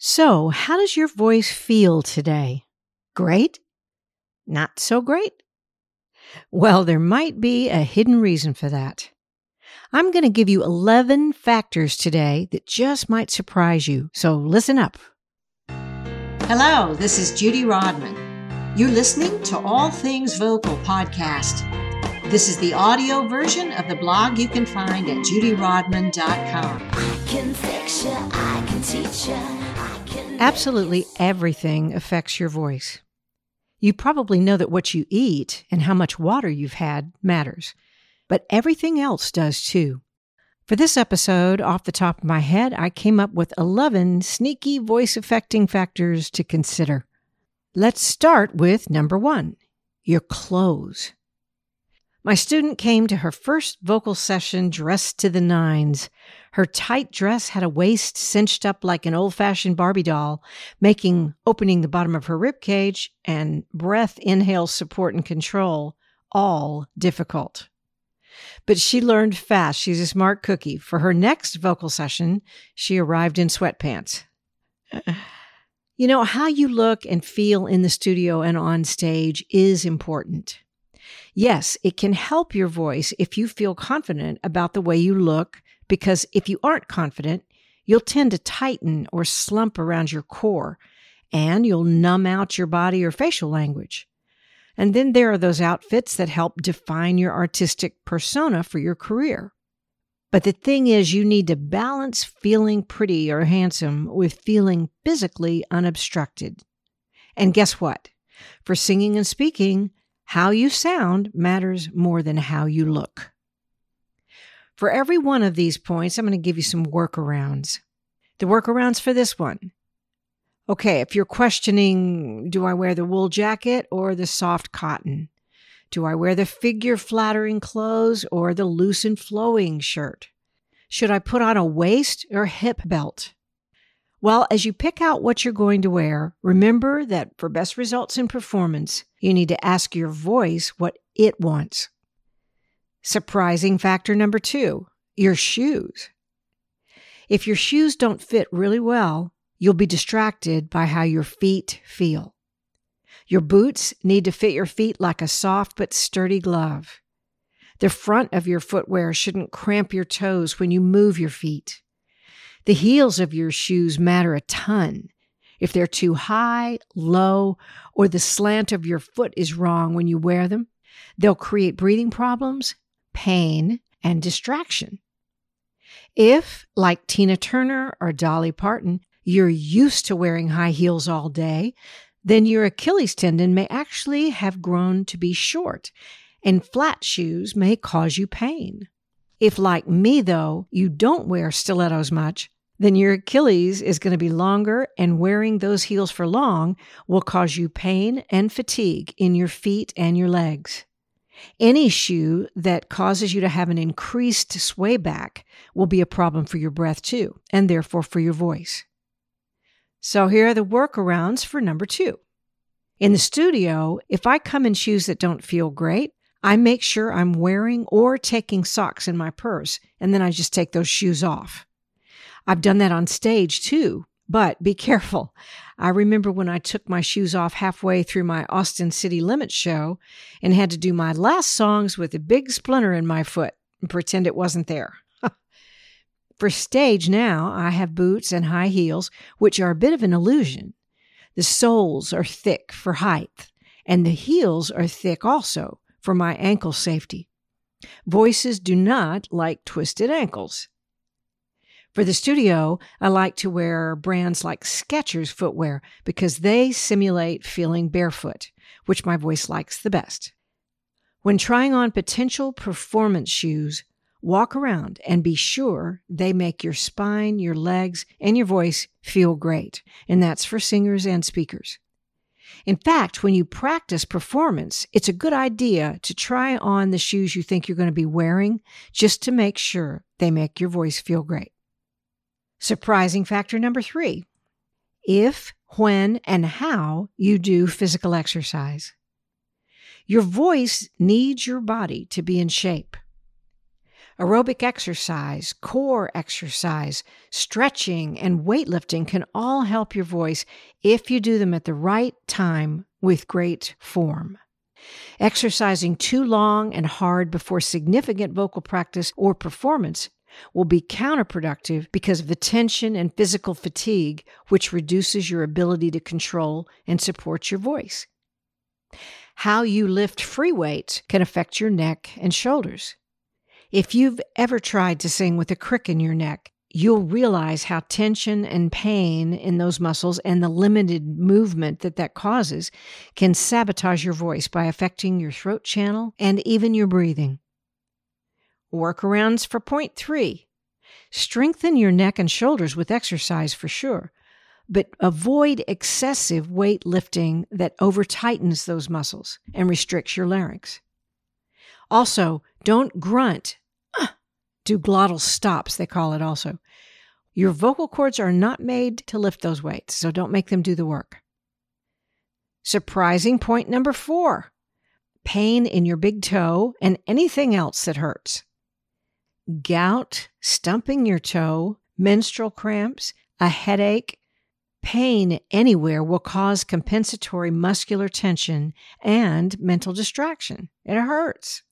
So, how does your voice feel today? Great? Not so great? Well, there might be a hidden reason for that. I'm going to give you 11 factors today that just might surprise you, so listen up. Hello, this is Judy Rodman. You're listening to All Things Vocal podcast. This is the audio version of the blog you can find at judyrodman.com. I can fix you, I can teach you. Absolutely everything affects your voice. You probably know that what you eat and how much water you've had matters, but everything else does too. For this episode, off the top of my head, I came up with 11 sneaky voice affecting factors to consider. Let's start with number one your clothes. My student came to her first vocal session dressed to the nines. Her tight dress had a waist cinched up like an old fashioned Barbie doll, making mm. opening the bottom of her rib cage and breath inhale support and control all difficult. But she learned fast. She's a smart cookie. For her next vocal session, she arrived in sweatpants. You know, how you look and feel in the studio and on stage is important. Yes, it can help your voice if you feel confident about the way you look, because if you aren't confident, you'll tend to tighten or slump around your core and you'll numb out your body or facial language. And then there are those outfits that help define your artistic persona for your career. But the thing is, you need to balance feeling pretty or handsome with feeling physically unobstructed. And guess what? For singing and speaking, how you sound matters more than how you look. For every one of these points, I'm going to give you some workarounds. The workarounds for this one. Okay, if you're questioning, do I wear the wool jacket or the soft cotton? Do I wear the figure flattering clothes or the loose and flowing shirt? Should I put on a waist or hip belt? Well, as you pick out what you're going to wear, remember that for best results in performance, you need to ask your voice what it wants. Surprising factor number two your shoes. If your shoes don't fit really well, you'll be distracted by how your feet feel. Your boots need to fit your feet like a soft but sturdy glove. The front of your footwear shouldn't cramp your toes when you move your feet. The heels of your shoes matter a ton. If they're too high, low, or the slant of your foot is wrong when you wear them, they'll create breathing problems, pain, and distraction. If, like Tina Turner or Dolly Parton, you're used to wearing high heels all day, then your Achilles tendon may actually have grown to be short, and flat shoes may cause you pain. If, like me, though, you don't wear stilettos much, then your Achilles is going to be longer, and wearing those heels for long will cause you pain and fatigue in your feet and your legs. Any shoe that causes you to have an increased sway back will be a problem for your breath too, and therefore for your voice. So here are the workarounds for number two. In the studio, if I come in shoes that don't feel great, I make sure I'm wearing or taking socks in my purse, and then I just take those shoes off. I've done that on stage too, but be careful. I remember when I took my shoes off halfway through my Austin City Limits show and had to do my last songs with a big splinter in my foot and pretend it wasn't there. For stage now, I have boots and high heels, which are a bit of an illusion. The soles are thick for height, and the heels are thick also for my ankle safety. Voices do not like twisted ankles. For the studio, I like to wear brands like Skechers footwear because they simulate feeling barefoot, which my voice likes the best. When trying on potential performance shoes, walk around and be sure they make your spine, your legs, and your voice feel great. And that's for singers and speakers. In fact, when you practice performance, it's a good idea to try on the shoes you think you're going to be wearing just to make sure they make your voice feel great. Surprising factor number three if, when, and how you do physical exercise. Your voice needs your body to be in shape. Aerobic exercise, core exercise, stretching, and weightlifting can all help your voice if you do them at the right time with great form. Exercising too long and hard before significant vocal practice or performance will be counterproductive because of the tension and physical fatigue, which reduces your ability to control and support your voice. How you lift free weights can affect your neck and shoulders. If you've ever tried to sing with a crick in your neck, you'll realize how tension and pain in those muscles and the limited movement that that causes can sabotage your voice by affecting your throat channel and even your breathing. Workarounds for point three strengthen your neck and shoulders with exercise for sure, but avoid excessive weight lifting that over tightens those muscles and restricts your larynx. Also, don't grunt. Uh, do glottal stops, they call it also. Your vocal cords are not made to lift those weights, so don't make them do the work. Surprising point number four pain in your big toe and anything else that hurts. Gout, stumping your toe, menstrual cramps, a headache, pain anywhere will cause compensatory muscular tension and mental distraction. It hurts.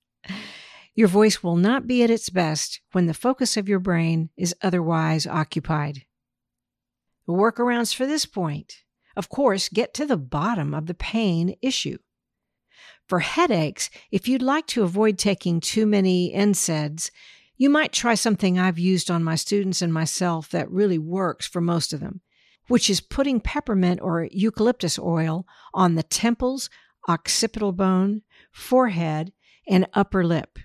Your voice will not be at its best when the focus of your brain is otherwise occupied. The workarounds for this point, of course, get to the bottom of the pain issue. For headaches, if you'd like to avoid taking too many NSAIDs, you might try something I've used on my students and myself that really works for most of them, which is putting peppermint or eucalyptus oil on the temples, occipital bone, forehead, and upper lip.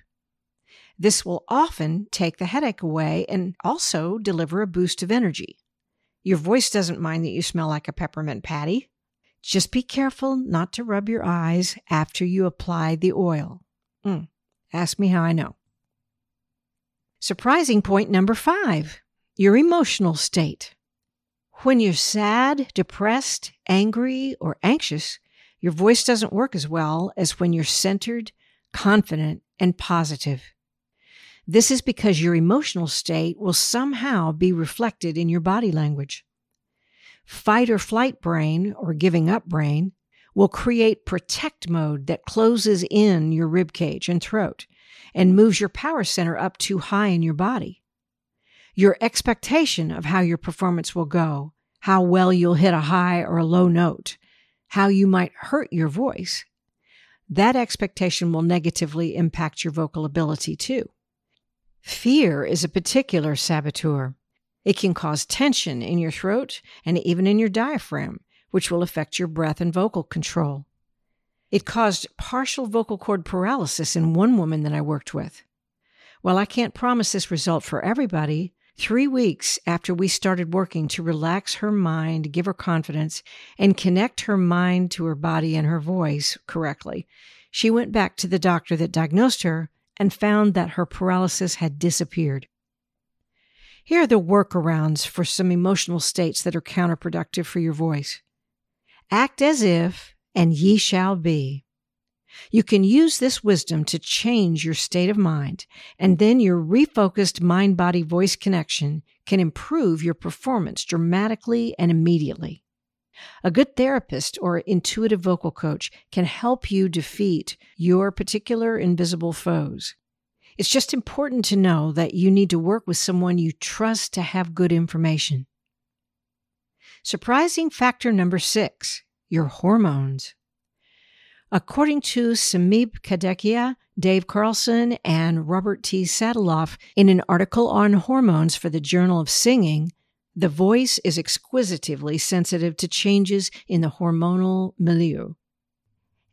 This will often take the headache away and also deliver a boost of energy. Your voice doesn't mind that you smell like a peppermint patty. Just be careful not to rub your eyes after you apply the oil. Mm, ask me how I know. Surprising point number five your emotional state. When you're sad, depressed, angry, or anxious, your voice doesn't work as well as when you're centered, confident, and positive. This is because your emotional state will somehow be reflected in your body language. Fight or flight brain, or giving up brain, will create protect mode that closes in your rib cage and throat and moves your power center up too high in your body. Your expectation of how your performance will go, how well you'll hit a high or a low note, how you might hurt your voice, that expectation will negatively impact your vocal ability too. Fear is a particular saboteur. It can cause tension in your throat and even in your diaphragm, which will affect your breath and vocal control. It caused partial vocal cord paralysis in one woman that I worked with. While I can't promise this result for everybody, three weeks after we started working to relax her mind, give her confidence, and connect her mind to her body and her voice correctly, she went back to the doctor that diagnosed her and found that her paralysis had disappeared. Here are the workarounds for some emotional states that are counterproductive for your voice. Act as if and ye shall be. You can use this wisdom to change your state of mind, and then your refocused mind body voice connection can improve your performance dramatically and immediately. A good therapist or intuitive vocal coach can help you defeat your particular invisible foes. It's just important to know that you need to work with someone you trust to have good information. Surprising factor number six your hormones. According to Sameep Kadakia, Dave Carlson, and Robert T. Sataloff in an article on hormones for the Journal of Singing, the voice is exquisitively sensitive to changes in the hormonal milieu.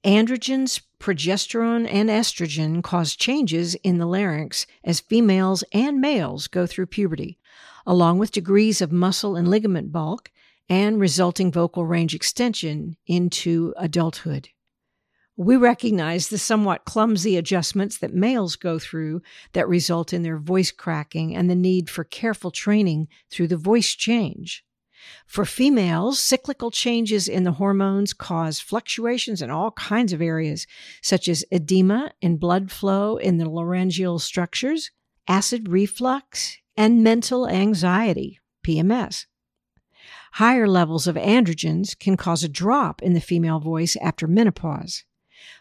Androgens, progesterone, and estrogen cause changes in the larynx as females and males go through puberty, along with degrees of muscle and ligament bulk and resulting vocal range extension into adulthood. We recognize the somewhat clumsy adjustments that males go through that result in their voice cracking and the need for careful training through the voice change. For females, cyclical changes in the hormones cause fluctuations in all kinds of areas, such as edema and blood flow in the laryngeal structures, acid reflux, and mental anxiety, PMS. Higher levels of androgens can cause a drop in the female voice after menopause.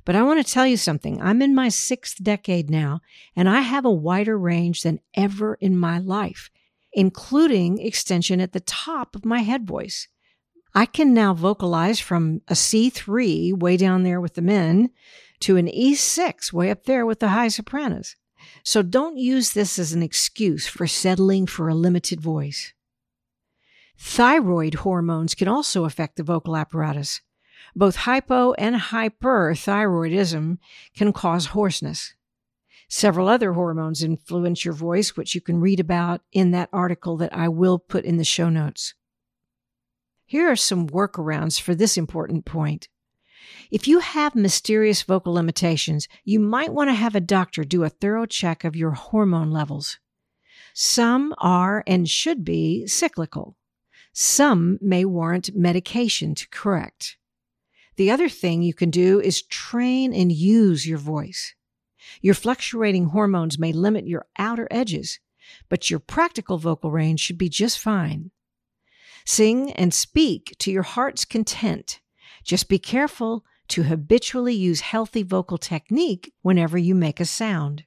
But I want to tell you something. I'm in my sixth decade now, and I have a wider range than ever in my life, including extension at the top of my head voice. I can now vocalize from a C3 way down there with the men to an E6 way up there with the high sopranos. So don't use this as an excuse for settling for a limited voice. Thyroid hormones can also affect the vocal apparatus. Both hypo and hyperthyroidism can cause hoarseness. Several other hormones influence your voice, which you can read about in that article that I will put in the show notes. Here are some workarounds for this important point. If you have mysterious vocal limitations, you might want to have a doctor do a thorough check of your hormone levels. Some are and should be cyclical. Some may warrant medication to correct. The other thing you can do is train and use your voice. Your fluctuating hormones may limit your outer edges, but your practical vocal range should be just fine. Sing and speak to your heart's content. Just be careful to habitually use healthy vocal technique whenever you make a sound.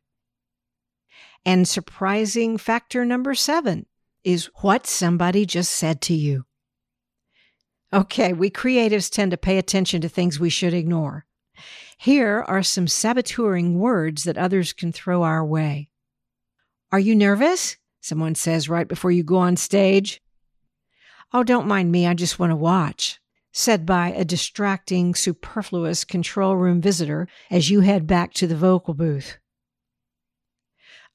And surprising factor number seven is what somebody just said to you. Okay, we creatives tend to pay attention to things we should ignore. Here are some saboteuring words that others can throw our way. Are you nervous? Someone says right before you go on stage. Oh, don't mind me, I just want to watch, said by a distracting, superfluous control room visitor as you head back to the vocal booth.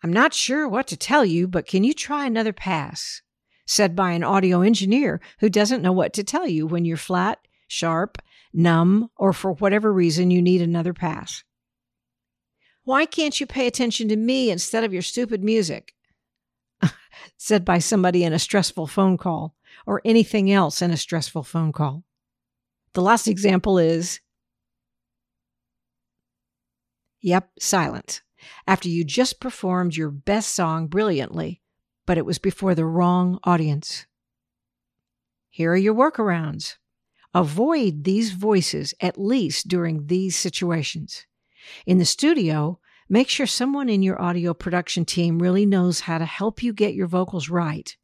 I'm not sure what to tell you, but can you try another pass? said by an audio engineer who doesn't know what to tell you when you're flat, sharp, numb, or for whatever reason you need another pass. Why can't you pay attention to me instead of your stupid music? said by somebody in a stressful phone call or anything else in a stressful phone call. The last example is Yep, silence. After you just performed your best song brilliantly, but it was before the wrong audience. Here are your workarounds. Avoid these voices at least during these situations. In the studio, make sure someone in your audio production team really knows how to help you get your vocals right.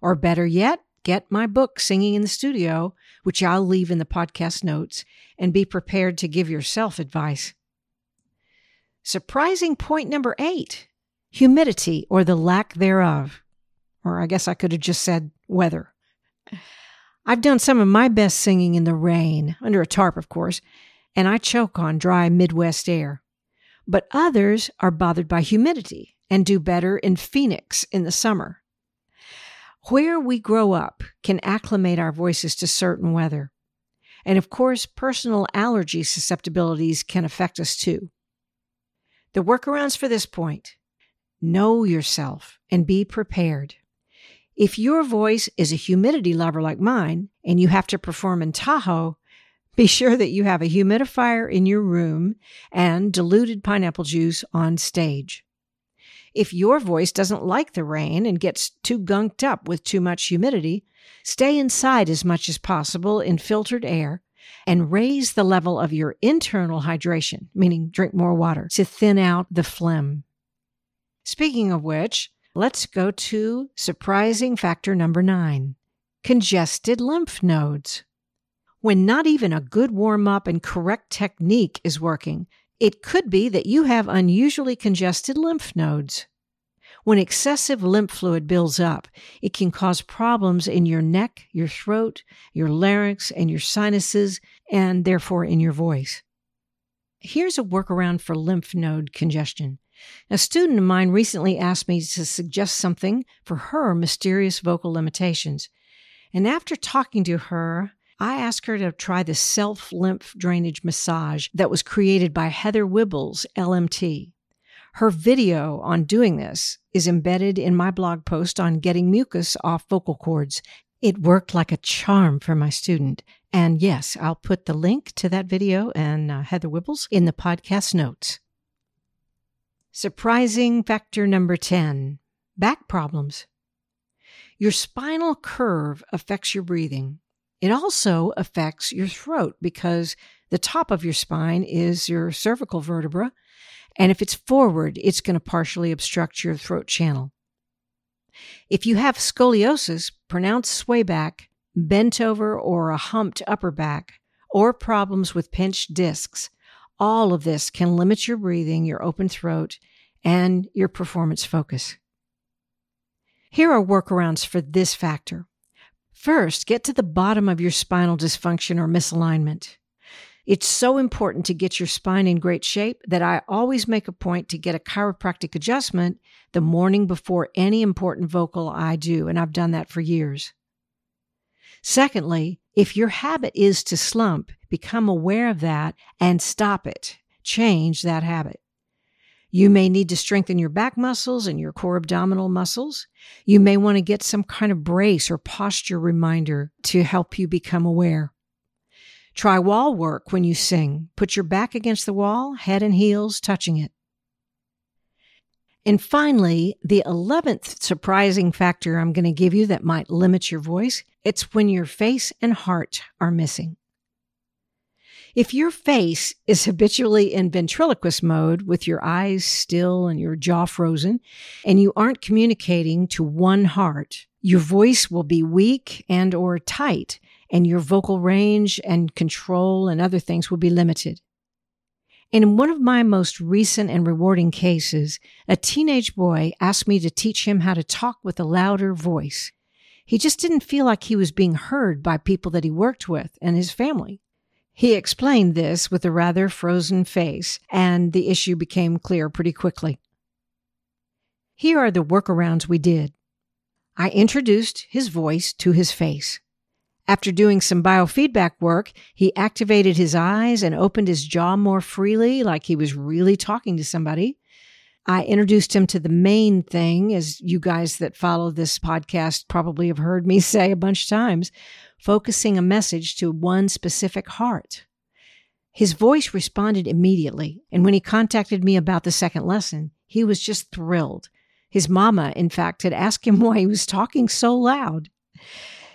Or better yet, get my book, Singing in the Studio, which I'll leave in the podcast notes, and be prepared to give yourself advice. Surprising point number eight humidity or the lack thereof or I guess I could have just said weather. I've done some of my best singing in the rain, under a tarp, of course, and I choke on dry Midwest air. But others are bothered by humidity and do better in Phoenix in the summer. Where we grow up can acclimate our voices to certain weather. And of course, personal allergy susceptibilities can affect us too. The workarounds for this point know yourself and be prepared. If your voice is a humidity lover like mine and you have to perform in Tahoe, be sure that you have a humidifier in your room and diluted pineapple juice on stage. If your voice doesn't like the rain and gets too gunked up with too much humidity, stay inside as much as possible in filtered air and raise the level of your internal hydration, meaning drink more water, to thin out the phlegm. Speaking of which, Let's go to surprising factor number nine congested lymph nodes. When not even a good warm up and correct technique is working, it could be that you have unusually congested lymph nodes. When excessive lymph fluid builds up, it can cause problems in your neck, your throat, your larynx, and your sinuses, and therefore in your voice. Here's a workaround for lymph node congestion. A student of mine recently asked me to suggest something for her mysterious vocal limitations. And after talking to her, I asked her to try the self lymph drainage massage that was created by Heather Wibbels, LMT. Her video on doing this is embedded in my blog post on getting mucus off vocal cords. It worked like a charm for my student. And yes, I'll put the link to that video and uh, Heather Wibbels in the podcast notes. Surprising factor number 10 back problems. Your spinal curve affects your breathing. It also affects your throat because the top of your spine is your cervical vertebra. And if it's forward, it's going to partially obstruct your throat channel. If you have scoliosis, pronounced swayback, bent over or a humped upper back, or problems with pinched discs, all of this can limit your breathing, your open throat, and your performance focus. Here are workarounds for this factor. First, get to the bottom of your spinal dysfunction or misalignment. It's so important to get your spine in great shape that I always make a point to get a chiropractic adjustment the morning before any important vocal I do, and I've done that for years. Secondly, if your habit is to slump, become aware of that and stop it. Change that habit. You may need to strengthen your back muscles and your core abdominal muscles. You may want to get some kind of brace or posture reminder to help you become aware. Try wall work when you sing. Put your back against the wall, head and heels touching it. And finally, the 11th surprising factor I'm going to give you that might limit your voice, it's when your face and heart are missing. If your face is habitually in ventriloquist mode with your eyes still and your jaw frozen, and you aren't communicating to one heart, your voice will be weak and or tight, and your vocal range and control and other things will be limited. In one of my most recent and rewarding cases, a teenage boy asked me to teach him how to talk with a louder voice. He just didn't feel like he was being heard by people that he worked with and his family. He explained this with a rather frozen face, and the issue became clear pretty quickly. Here are the workarounds we did. I introduced his voice to his face. After doing some biofeedback work, he activated his eyes and opened his jaw more freely, like he was really talking to somebody. I introduced him to the main thing, as you guys that follow this podcast probably have heard me say a bunch of times, focusing a message to one specific heart. His voice responded immediately, and when he contacted me about the second lesson, he was just thrilled. His mama, in fact, had asked him why he was talking so loud.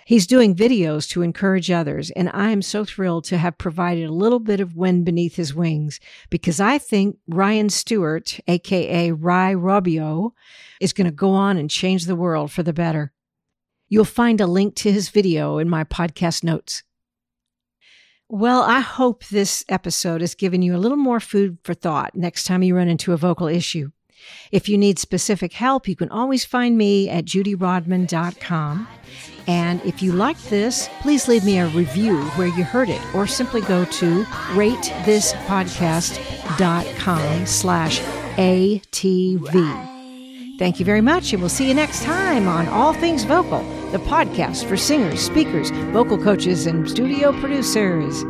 He's doing videos to encourage others, and I am so thrilled to have provided a little bit of wind beneath his wings because I think Ryan Stewart, aka Ry Robio, is going to go on and change the world for the better. You'll find a link to his video in my podcast notes. Well, I hope this episode has given you a little more food for thought next time you run into a vocal issue. If you need specific help, you can always find me at judyrodman.com. And if you like this, please leave me a review where you heard it, or simply go to ratethispodcast.com slash ATV. Thank you very much, and we'll see you next time on All Things Vocal, the podcast for singers, speakers, vocal coaches, and studio producers.